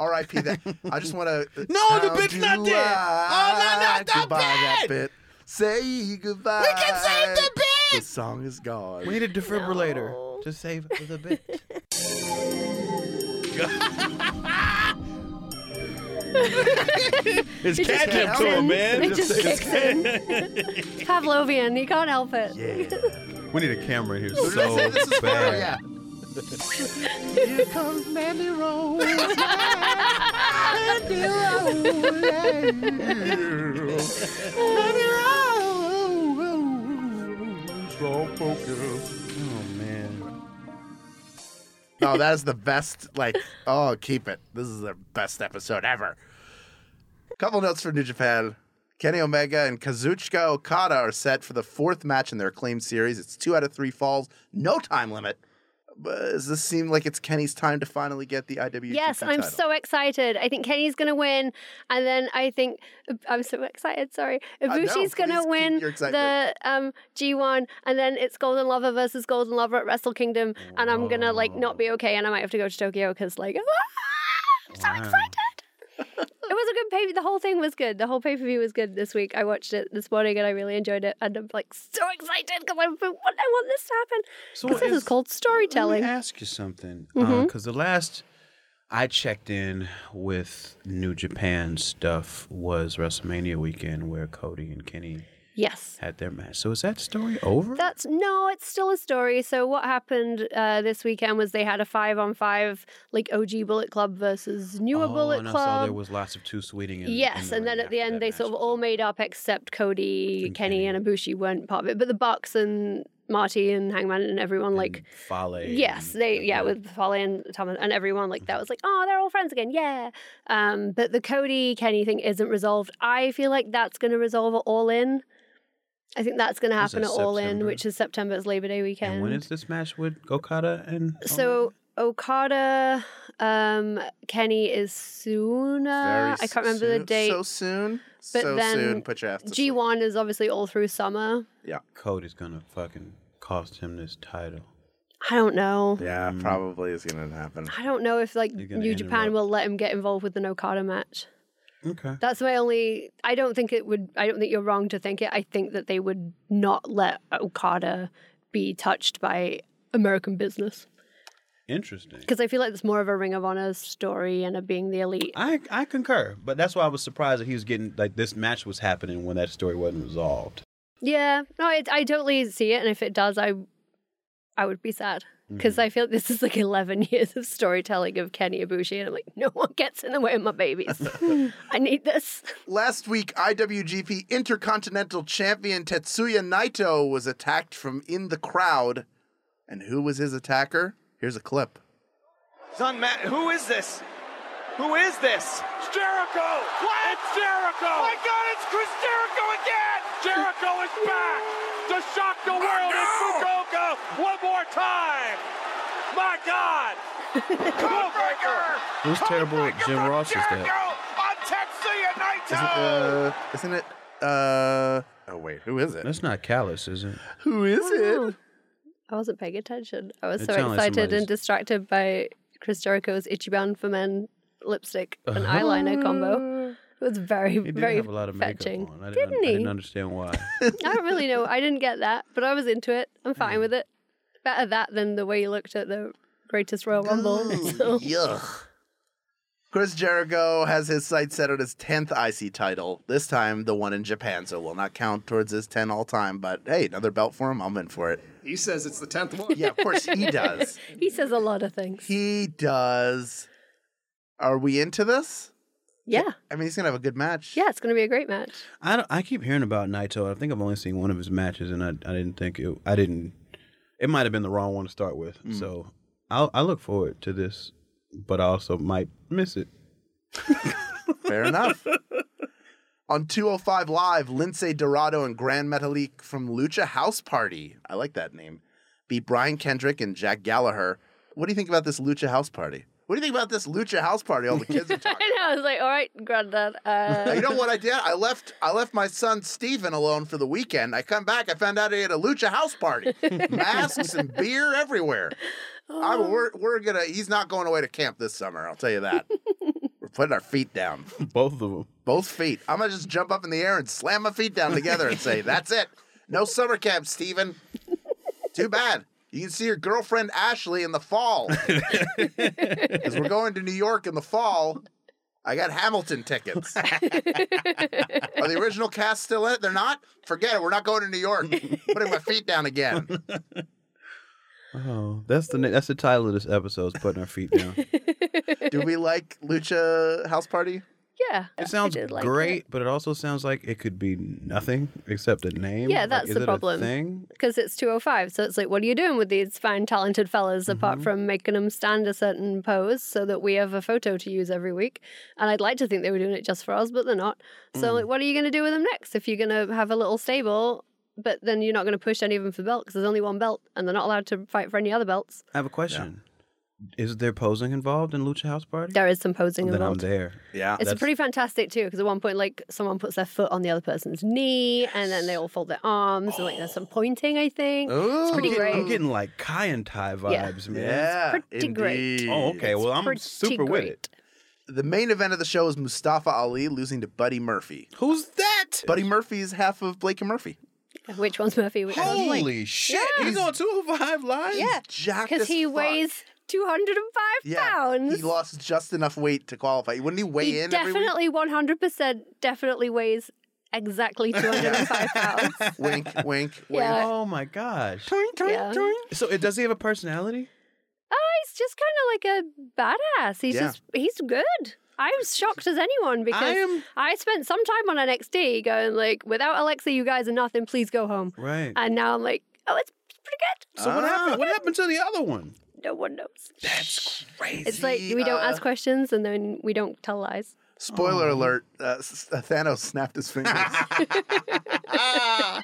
R.I.P. That. I just want to. (laughs) No, the bit's not there. Oh, no, not the goodbye That bit. bit. Say goodbye. We can save the bit. The song is gone. We need a defibrillator to save the bit. (laughs) it's It just catching kicks to him, in. man. It just kicks in. Pavlovian. You can't help it. We need a camera here so this is bad. yeah. Here comes Mandy Rose. Mandy Rose. Mandy Rose. Strong focus. Oh man. No, that is the best. Like, oh, keep it. This is the best episode ever. Couple notes for New Japan. Kenny Omega and Kazuchika Okada are set for the fourth match in their acclaimed series. It's two out of three falls, no time limit. But does this seem like it's Kenny's time to finally get the IWGP Yes, I'm title? so excited. I think Kenny's going to win. And then I think, I'm so excited, sorry. Ibushi's going to win the um, G1. And then it's Golden Lover versus Golden Lover at Wrestle Kingdom. And I'm going to, like, not be okay. And I might have to go to Tokyo because, like, (laughs) I'm so excited. It was a good pay. The whole thing was good. The whole pay per view was good this week. I watched it this morning and I really enjoyed it. And I'm like so excited because I, I want this to happen. So this is is- called storytelling. Let me ask you something. Mm-hmm. Uh, because the last I checked in with New Japan stuff was WrestleMania weekend where Cody and Kenny Yes. had their match. So is that story over? That's no, it's still a story. So what happened uh, this weekend was they had a five on five, like OG Bullet Club versus newer oh, Bullet and I Club. saw there was lots of two sweeting. In, yes, in and then at the end they sort of all made up except Cody, Kenny, and Ibushi weren't part of it. But the Bucks and Marty and Hangman and everyone like Fale. Yes, they yeah with Fale and Tom and everyone like that was like oh they're all friends again yeah. Um, but the Cody Kenny thing isn't resolved. I feel like that's going to resolve it all in. I think that's going to happen it at All In, which is September's Labor Day weekend. And when is this match with Okada and? so Okada, um, Kenny is sooner. Very I can't remember the date. So soon. But so then soon. Put your ass to G one is obviously all through summer. Yeah. Cody's gonna fucking cost him this title. I don't know. Yeah, probably is going to happen. I don't know if like New Japan will let him get involved with an Okada match. Okay. That's my only. I don't think it would. I don't think you're wrong to think it. I think that they would not let Okada be touched by American business. Interesting. Because I feel like it's more of a Ring of Honor story and a being the elite. I I concur, but that's why I was surprised that he was getting like this match was happening when that story wasn't resolved. Yeah, no, I, I totally see it, and if it does, I I would be sad because mm. I feel this is like 11 (laughs) years of storytelling of Kenny Ibushi, and I'm like, no one gets in the way of my babies. (laughs) I need this. Last week, IWGP Intercontinental Champion Tetsuya Naito was attacked from in the crowd. And who was his attacker? Here's a clip. Son, Matt, who is this? Who is this? It's Jericho! What? It's Jericho! my God, it's Chris Jericho again! Jericho is back to shock the world in Fukuoka one more time! My God! (laughs) Codebreaker! Who's terrible at Jim Ross is that? On Tetsuya Isn't, Naito! uh, isn't it? Uh, oh, wait, who is it? That's not Callis, is it? Who is it? I wasn't paying attention. I was It so sounded like excited and distracted by Chris Jericho's Ichiban for Men lipstick and eyeliner combo. It was very, He did very have a lot of makeup fetching. on. I didn't, Didn't I didn't understand why. (laughs) I don't really know. I didn't get that, but I was into it. I'm fine with it. Better that than the way you looked at the greatest Royal Rumble. (laughs) So. Yuck. Chris Jericho has his sights set on his 10th IC title, this time the one in Japan, so will not count towards his 10 all time. But hey, another belt for him, I'm in for it. He says it's the tenth one. Yeah, of course he (laughs) does. He says a lot of things. He does. Are we into this? Yeah. I mean, he's going to have a good match. Yeah, it's going to be a great match. I, don't, I keep hearing about Naito. I think I've only seen one of his matches, and I, I didn't think it. I didn't. It might have been the wrong one to start with. Mm. So I'll, I look forward to this, but I also might miss it. (laughs) Fair enough. On 205 Live, Lince Dorado and Grand Metalik from Lucha House Party. I like that name. Beat Brian Kendrick and Jack Gallagher. What do you think about this Lucha House Party? What do you think about this Lucha House Party? All the (laughs) kids are talking. I know. I was like, all right, granddad. Uh, you know what I (laughs) did? I left I left my son Steven alone for the weekend. I come back, I found out he had a lucha house party. (laughs) Masks and beer everywhere. I, we're we're gonna he's not going away to camp this summer, I'll tell you that. we're putting our feet down. Both of them. Both feet. I'm gonna just jump up in the air and slam my feet down together and say, That's it. No summer camp, Steven. Too bad. You can see your girlfriend Ashley in the fall. Because we're going to New York in the fall. I got Hamilton tickets. (laughs) Are the original cast still in it? They're not? Forget it. We're not going to New York. Putting my feet down again. Oh, that's the na- that's the title of this episode. Is putting our feet down. Do we like Lucha House Party? Yeah. It sounds did like great, but it also sounds like it could be nothing except a name. Yeah, Like, that's is the it a problem. thing? Because it's 205. So it's like, what are you doing with these fine, talented fellas Mm-hmm. apart from making them stand a certain pose so that we have a photo to use every week? And I'd like to think they were doing it just for us, but they're not. Mm. So, like, what are you going to do with them next? If you're going to have a little stable, but then you're not going to push any of them for the belt because there's only one belt and they're not allowed to fight for any other belts. I have a question. Is there posing involved in Lucha House Party? There is some posing involved. then I'm there. Yeah. It's pretty fantastic too, because at one point, like someone puts their foot on the other person's knee, and then they all fold their arms, and like there's some pointing. I think it's pretty I'm getting, great. I'm getting like Kai En Tai Yeah. vibes, man. Yeah. pretty great. Oh, okay. Well, I'm pretty super with it. The main event of the show is Mustafa Ali losing to Buddy Murphy. Who's that? Buddy Murphy is half of Blake and Murphy. Which one's Murphy? Which one's Blake? Holy shit! Yeah. He's on 205 Live. Yeah, Jacked because he fuck. weighs 205 Yeah, pounds. he lost just enough weight to qualify. Wouldn't he weigh He in every week? definitely 100% definitely weighs exactly (laughs) 205 pounds. (laughs) Wink, wink, (laughs) wink. Yeah. Oh my gosh. Yeah. So it does he have a personality? Oh, he's just kind of like a badass. He's Yeah. just he's good. I was shocked as anyone because I, am- spent some time on NXT going like, without Alexa, you guys are nothing. Please go home. Right. And now I'm like, oh, it's pretty good. So what Ah. happened? What happened to the other one? No one knows. That's crazy. It's like we don't uh, ask questions and then we don't tell lies. Spoiler alert: uh, S- uh, Thanos snapped his fingers. (laughs) (laughs)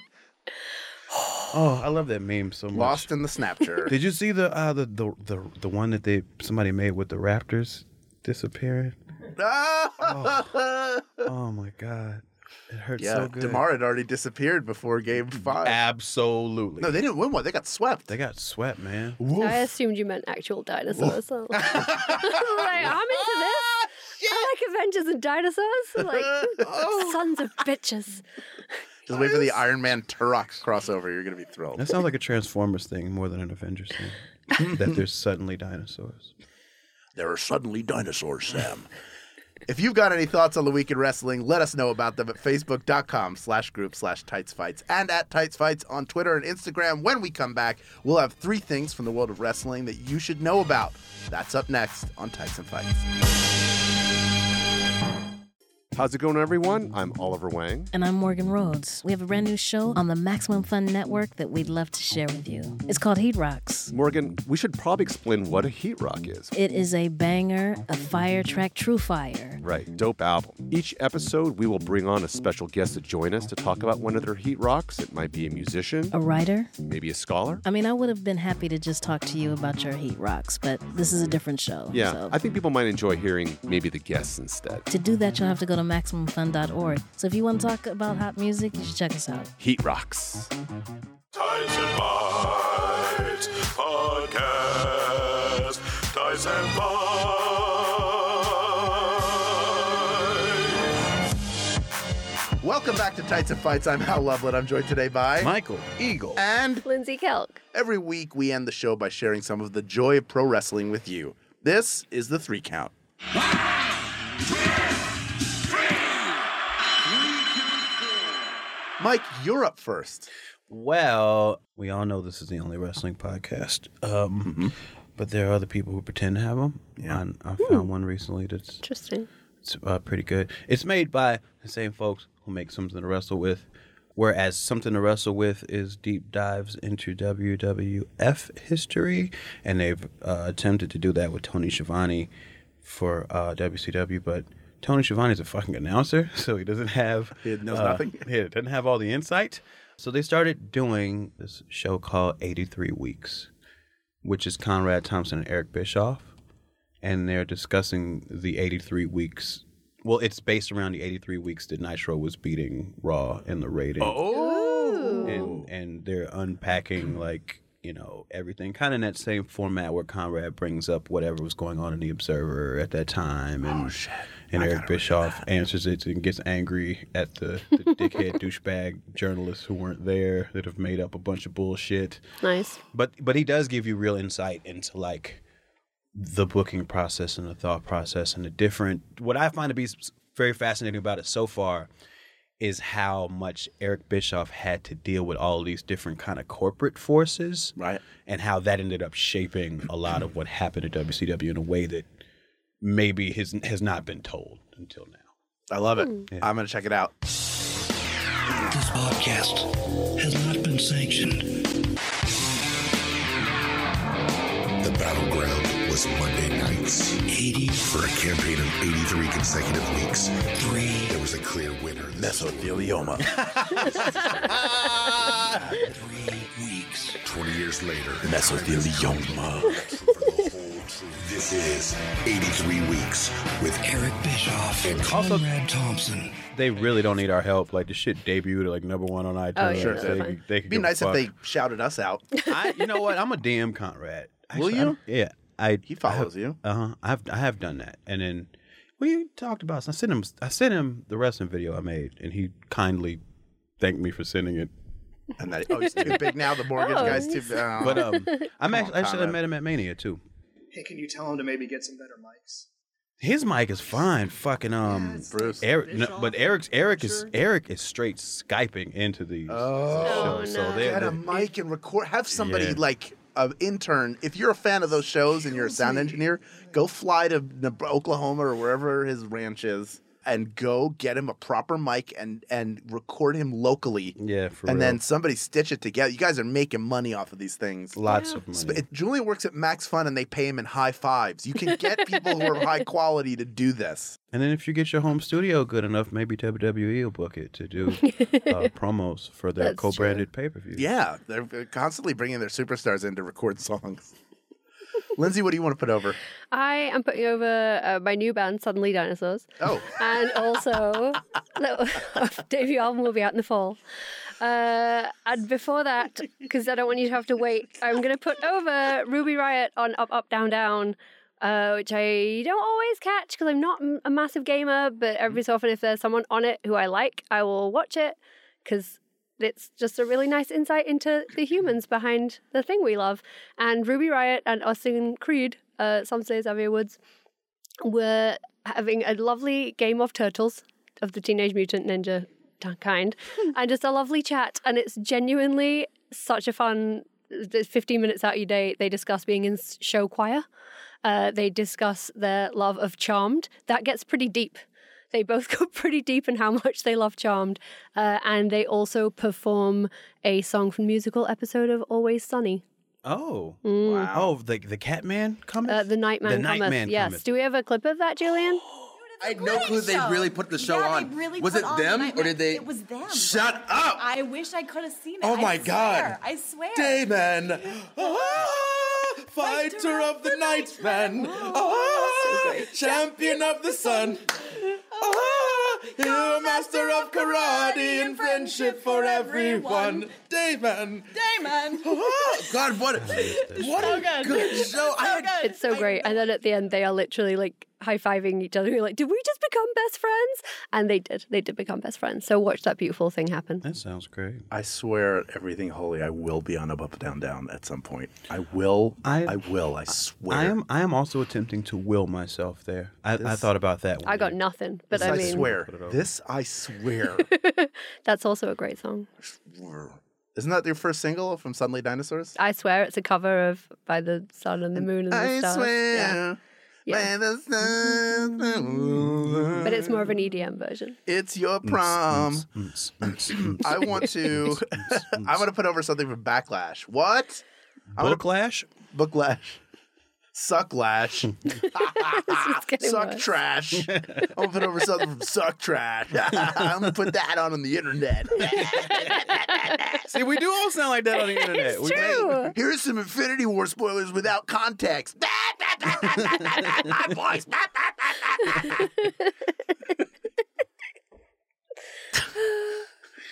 Oh, I love that meme so much. Lost in the Snapchat. Did you see the uh the, the the the one that they somebody made with the Raptors disappearing? (laughs) oh, Oh my god. It hurts yeah, so good. DeMar had already disappeared before Game mm, Five. Absolutely. No, they didn't win one. They got swept. They got swept, man. (laughs) I assumed you meant actual dinosaurs. So. (laughs) like, I'm into (laughs) this. Ah, I like Avengers and dinosaurs. Like, oh. sons of bitches. Just wait for the Iron Man Turok crossover. You're gonna be thrilled. That sounds like a Transformers thing more than an Avengers thing. that there's suddenly dinosaurs. There are suddenly dinosaurs, Sam. If you've got any thoughts on the week in wrestling, let us know about them at facebook.com slash group slash tights fights and at tights fights on Twitter and Instagram. When we come back, we'll have three things from the world of wrestling that you should know about. That's up next on Tights and Fights. How's it going, everyone? I'm Oliver Wang. And I'm Morgan Rhodes. We have a brand new show on the Maximum Fun Network that we'd love to share with you. It's called Heat Rocks. Morgan, we should probably explain what a heat rock is. It is a banger, a fire track, true fire. Right, dope album. Each episode, we will bring on a special guest to join us to talk about one of their heat rocks. It might be a musician, A writer. maybe a scholar. I mean, I would have been happy to just talk to you about your Heat Rocks, but this is a different show. Yeah, so- I think people might enjoy hearing maybe the guests instead. To do that, you'll have to go to MaximumFun.org. So if you want to talk about hot music, you should check us out. Heat rocks. Tights and Fights Podcast. Tights and Fights. Welcome back to Tights and Fights. I'm Hal Lublin. I'm joined today by Michael Eagle and Lindsey Kelk. Every week, we end the show by sharing some of the joy of pro wrestling with you. This is the three count. Mike, you're up first. Well, we all know this is the only wrestling podcast. Um, But there are other people who pretend to have them. Yeah. And I found one recently that's Interesting. it's uh, pretty good. It's made by the same folks who make Something to Wrestle With, whereas Something to Wrestle With is deep dives into WWF history, and they've uh, attempted to do that with Tony Schiavone for uh, WCW, but Tony Schiavone is a fucking announcer, (laughs) so he doesn't have He knows uh, nothing? (laughs) He doesn't have all the insight. So they started doing this show called 83 Weeks, which is Conrad Thompson and Eric Bischoff and they're discussing the 83 weeks. Well, it's based around the 83 weeks that Nitro was beating Raw in the ratings. Oh. And and they're unpacking like, you know, everything kind of in that same format where Conrad brings up whatever was going on in the Observer at that time and and Eric Bischoff answers it and gets angry at the, the (laughs) dickhead douchebag journalists who weren't there that have made up a bunch of bullshit. Nice. But but he does give you real insight into like the booking process and the thought process and the different. What I find to be very fascinating about it so far is how much Eric Bischoff had to deal with all these different kind of corporate forces, right? And how that ended up shaping a lot of what happened at WCW in a way that maybe has has not been told until now. I love it. Hmm. I'm going to check it out. This podcast has not been sanctioned. The battleground was Monday nights. 80 For a campaign of 83 consecutive weeks, three. there was a clear winner. Mesothelioma. (laughs) Three weeks. 20 years later, Mesothelioma. This is 83 Weeks with Eric Bischoff and Also- Conrad Thompson. They really don't need our help. Like the shit debuted at like number one on iTunes. Oh, yeah, Sure, that's they, they It'd could be nice if they shouted us out. (laughs) I, you know what? I'm a damn Conrad. Will you? I'm- yeah, I. He follows you. Uh huh. I've I have done that, and then we talked about. I sent him. I sent him the wrestling video I made, and he kindly thanked me for sending it. And that oh, he's too big now. The (laughs) mortgage Oh, guy's too. Oh. (laughs) But um, I'm Come actually, on, actually I Conrad. met him at Mania too. Hey, can you tell him to maybe get some better mics? His mic is fine. Fucking um, Bruce. Eric, no, but Eric's Eric is Eric is straight skyping into these Oh, shows. So they get a mic and record. Have somebody Yeah. like an intern. If you're a fan of those shows and you're a sound engineer, go fly to Neb- Oklahoma or wherever his ranch is, and go get him a proper mic and and record him locally. Yeah, for and real. then somebody stitch it together. You guys are making money off of these things. Lots of Sp- money. it- Julian works at Max Fun and they pay him in high fives. You can get people who are high (laughs) quality to do this. And then if you get your home studio good enough, maybe WWE will book it to do uh, (laughs) promos for their That's co-branded pay-per-view. Yeah, they're constantly bringing their superstars in to record songs. Lindsey, what do you want to put over? I am putting over uh, my new band, Suddenly Dinosaurs. Oh. And also, little, debut album will be out in the fall. Uh, and before that, because I don't want you to have to wait, I'm going to put over Ruby Riot on Up, Up, Down, Down. Uh, which I don't always catch because I'm not a massive gamer, but every so often, if there's someone on it who I like, I will watch it because it's just a really nice insight into the humans behind the thing we love. And Ruby Riot and Austin Creed, uh, some say Xavier Woods, were having a lovely game of turtles of the Teenage Mutant Ninja kind, (laughs) and just a lovely chat. And it's genuinely such a fun. 15 minutes out of your day, they discuss being in show choir. Uh, they discuss their love of Charmed. That gets pretty deep. They both (laughs) go pretty deep in how much they love Charmed. Uh, and they also perform a song from the musical episode of Always Sunny. Oh, Mm. oh, the the Catman coming. Uh, the Nightman The cometh. Nightman yes. cometh. Do we have a clip of that, Julian? (gasps) I had no clue they really put the show Yeah, on. They really was put it on them Night- or did they? It was them. Shut up! I wish I could have seen it. Oh I my swear, God. I swear. Dayman, (gasps) fighter of the night, man, ah, champion of the sun. Ah, you're master of karate and friendship for everyone. Dayman. Dayman. Ah, God, what, (laughs) what So a good. good show. I had It's so great. And then at the end, they are literally like high fiving each other. You're like, did we just become best friends? And they did. They did become best friends. So watch that beautiful thing happen. That sounds great. I swear, at everything holy, I will be on up, up, down, down at some point. I will. I, will. I swear. I am. I am also attempting to will myself there. I, I thought about that. One. I got nothing, but This I I mean, swear. This I swear. (laughs) that's also a great song. Isn't that your first single from Suddenly Dinosaurs? I swear it's a cover of By the Sun and the Moon and the I Stars. swear. Yeah. By the sun- mm. But it's more of an EDM version. It's your mm, prom. Mm, (clears throat) I want to. (laughs) I want to put over something from Backlash. What? Booklash. Booklash. Sucklash. (laughs) (laughs) getting Suck worse. trash. I'm gonna put over something from Suck Trash. (laughs) I'm gonna put that on on the internet. See, we do all sound like that on the internet. It's We- Hey, here's some Infinity War spoilers without context. My voice.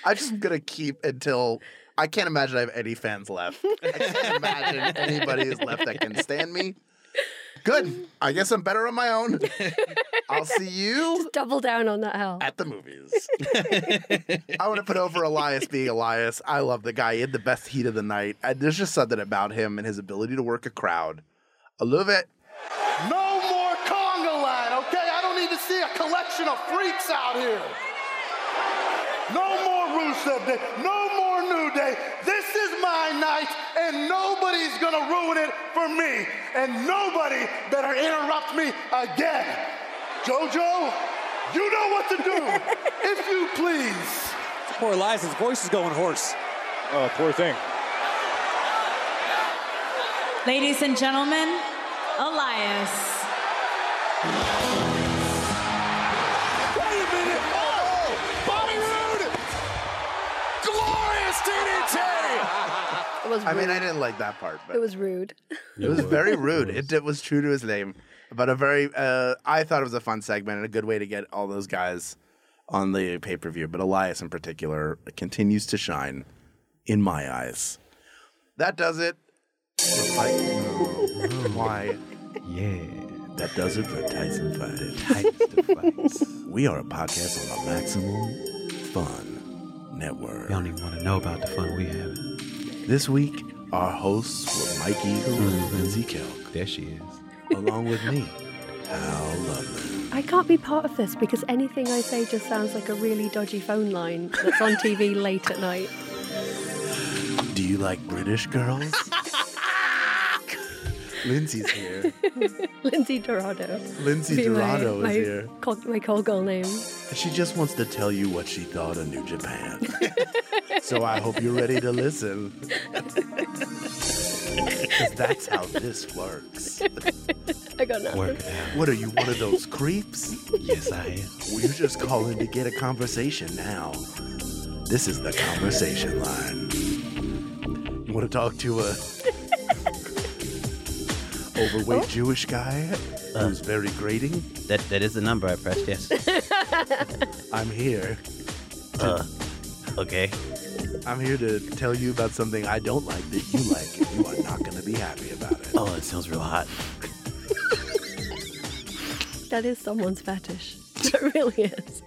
I'm just gonna keep until I can't imagine I have any fans left. I can't imagine anybody is left that can stand me. Good. I guess I'm better on my own. (laughs) I'll see you Just double down on that hell. at the movies. I want to put over Elias being Elias. I love the guy. He had the best heat of the night. And there's just something about him and his ability to work a crowd. I love it. No more conga line, okay? I don't need to see a collection of freaks out here. No more Rusev Day. No more New Day. This is my night, and nobody's gonna ruin it for me. And nobody better interrupt me again. JoJo, you know what to do. (laughs) if you please. Poor Elias, his voice is going hoarse. Oh, poor thing. Ladies and gentlemen, Elias. DDT. It was I mean, I didn't like that part, but It was rude. (laughs) it was very rude. It, it was true to his name, but a very. Uh, I thought it was a fun segment and a good way to get all those guys on the pay per view. But Elias, in particular, continues to shine in my eyes. That does it. I- (laughs) why? Yeah. That does it for Tights and Fights. We are a podcast on the Maximum Fun Network. Y'all don't even want to know about the fun we have. This week, our hosts were Mike Eagle mm-hmm. and Lindsey Kelk, There she is. along with me, (laughs) Hal Lublin. I can't be part of this because anything I say just sounds like a really dodgy phone line that's on TV (laughs) late at night. Do you like British girls? (laughs) Lindsey's here. Lindsay Dorado. Lindsay Be my- Dorado is my, here. Call, my call girl name. She just wants to tell you what she thought of New Japan. So I hope you're ready to listen. Because that's how this works. I got nothing. Work it out. What are you, one of those creeps? Yes, I am. Well, you're just calling to get a conversation now. This is the conversation line. You want to talk to a overweight Jewish guy who's very grating? That that is the number I pressed. Yes. (laughs) I'm here. Uh, okay. I'm here to tell you about something I don't like that you like, and you are not going to be happy about it. Oh, it sounds real hot. That is someone's fetish. (laughs) It really is.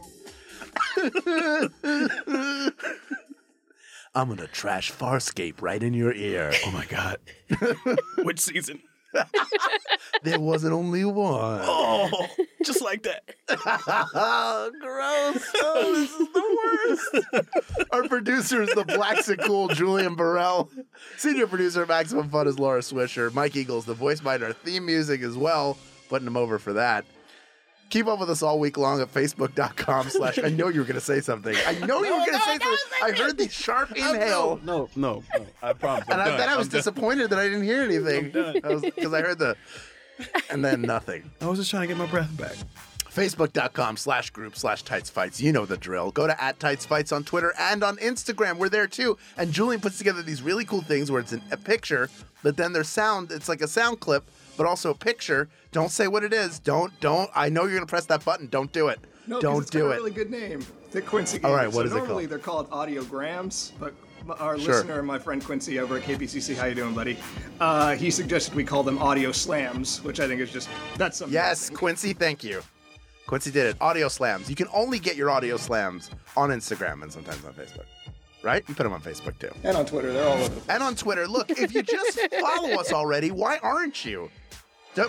I'm gonna trash Farscape right in your ear. Oh my god. (laughs) Which season? There wasn't only one. Oh, just like that. (laughs) (laughs) Gross. Oh, this is the worst. (laughs) Our producer is the Black Cool Julian Burrell. Senior producer of Maximum Fun is Laura Swisher. Mike Eagles, the voice behind our theme music as well. Putting him over for that. Keep up with us all week long at facebook.com slash. I know you were going to say something. I know you were going to say something. I heard the sharp inhale. No, no, no. I promise. And I'm I, done. then I was I'm done. disappointed that I didn't hear anything. done. Because I heard the, and then nothing. (laughs) I was just trying to get my breath back. Facebook.com slash group slash tights fights. You know the drill. Go to at tights fights on Twitter and on Instagram. We're there too. And Julian puts together these really cool things where it's an, a picture, but then there's sound. It's like a sound clip, but also a picture. Don't say what it is. Don't, don't. I know you're going to press that button. Don't do it. No, 'cause don't it's do got it. a really good name. The Quincy. All gave right, it. what so is it normally called? they're called audiograms, but our Sure. listener, my friend Quincy over at KPCC, how you doing, buddy? Uh, he suggested we call them audio slams, which I think is just that's something. Yes, Quincy, thank you. Quincy did it. Audio slams. You can only get your audio slams on Instagram and sometimes on Facebook. Right? You put them on Facebook too. And on Twitter, they're all over. And on Twitter. Look, if you just (laughs) follow us already, why aren't you?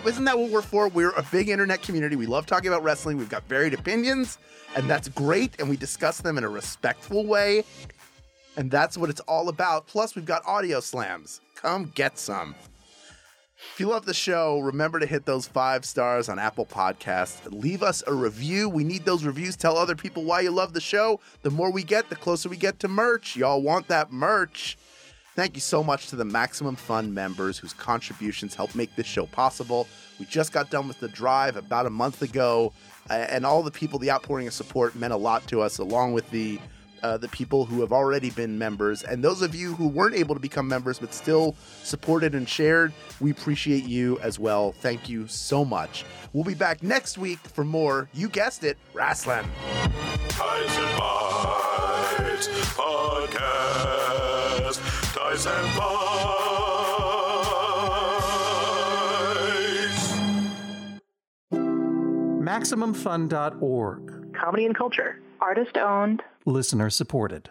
Isn't that what we're for? We're a big internet community. We love talking about wrestling. We've got varied opinions, and that's great. And we discuss them in a respectful way. And that's what it's all about. Plus, we've got audio slams. Come get some. If you love the show, remember to hit those five stars on Apple Podcasts. Leave us a review. We need those reviews. Tell other people why you love the show. The more we get, the closer we get to merch. Y'all want that merch. Thank you so much to the Maximum Fun members whose contributions help make this show possible. We just got done with the drive about a month ago, and all the people, the outpouring of support meant a lot to us, along with the uh, the people who have already been members, and those of you who weren't able to become members but still supported and shared. We appreciate you as well. Thank you so much. We'll be back next week for more. You guessed it, wrestling. Tyson Bites Podcast. Tights and Fights. MaximumFun.org. Comedy and culture. Artist owned. Listener supported.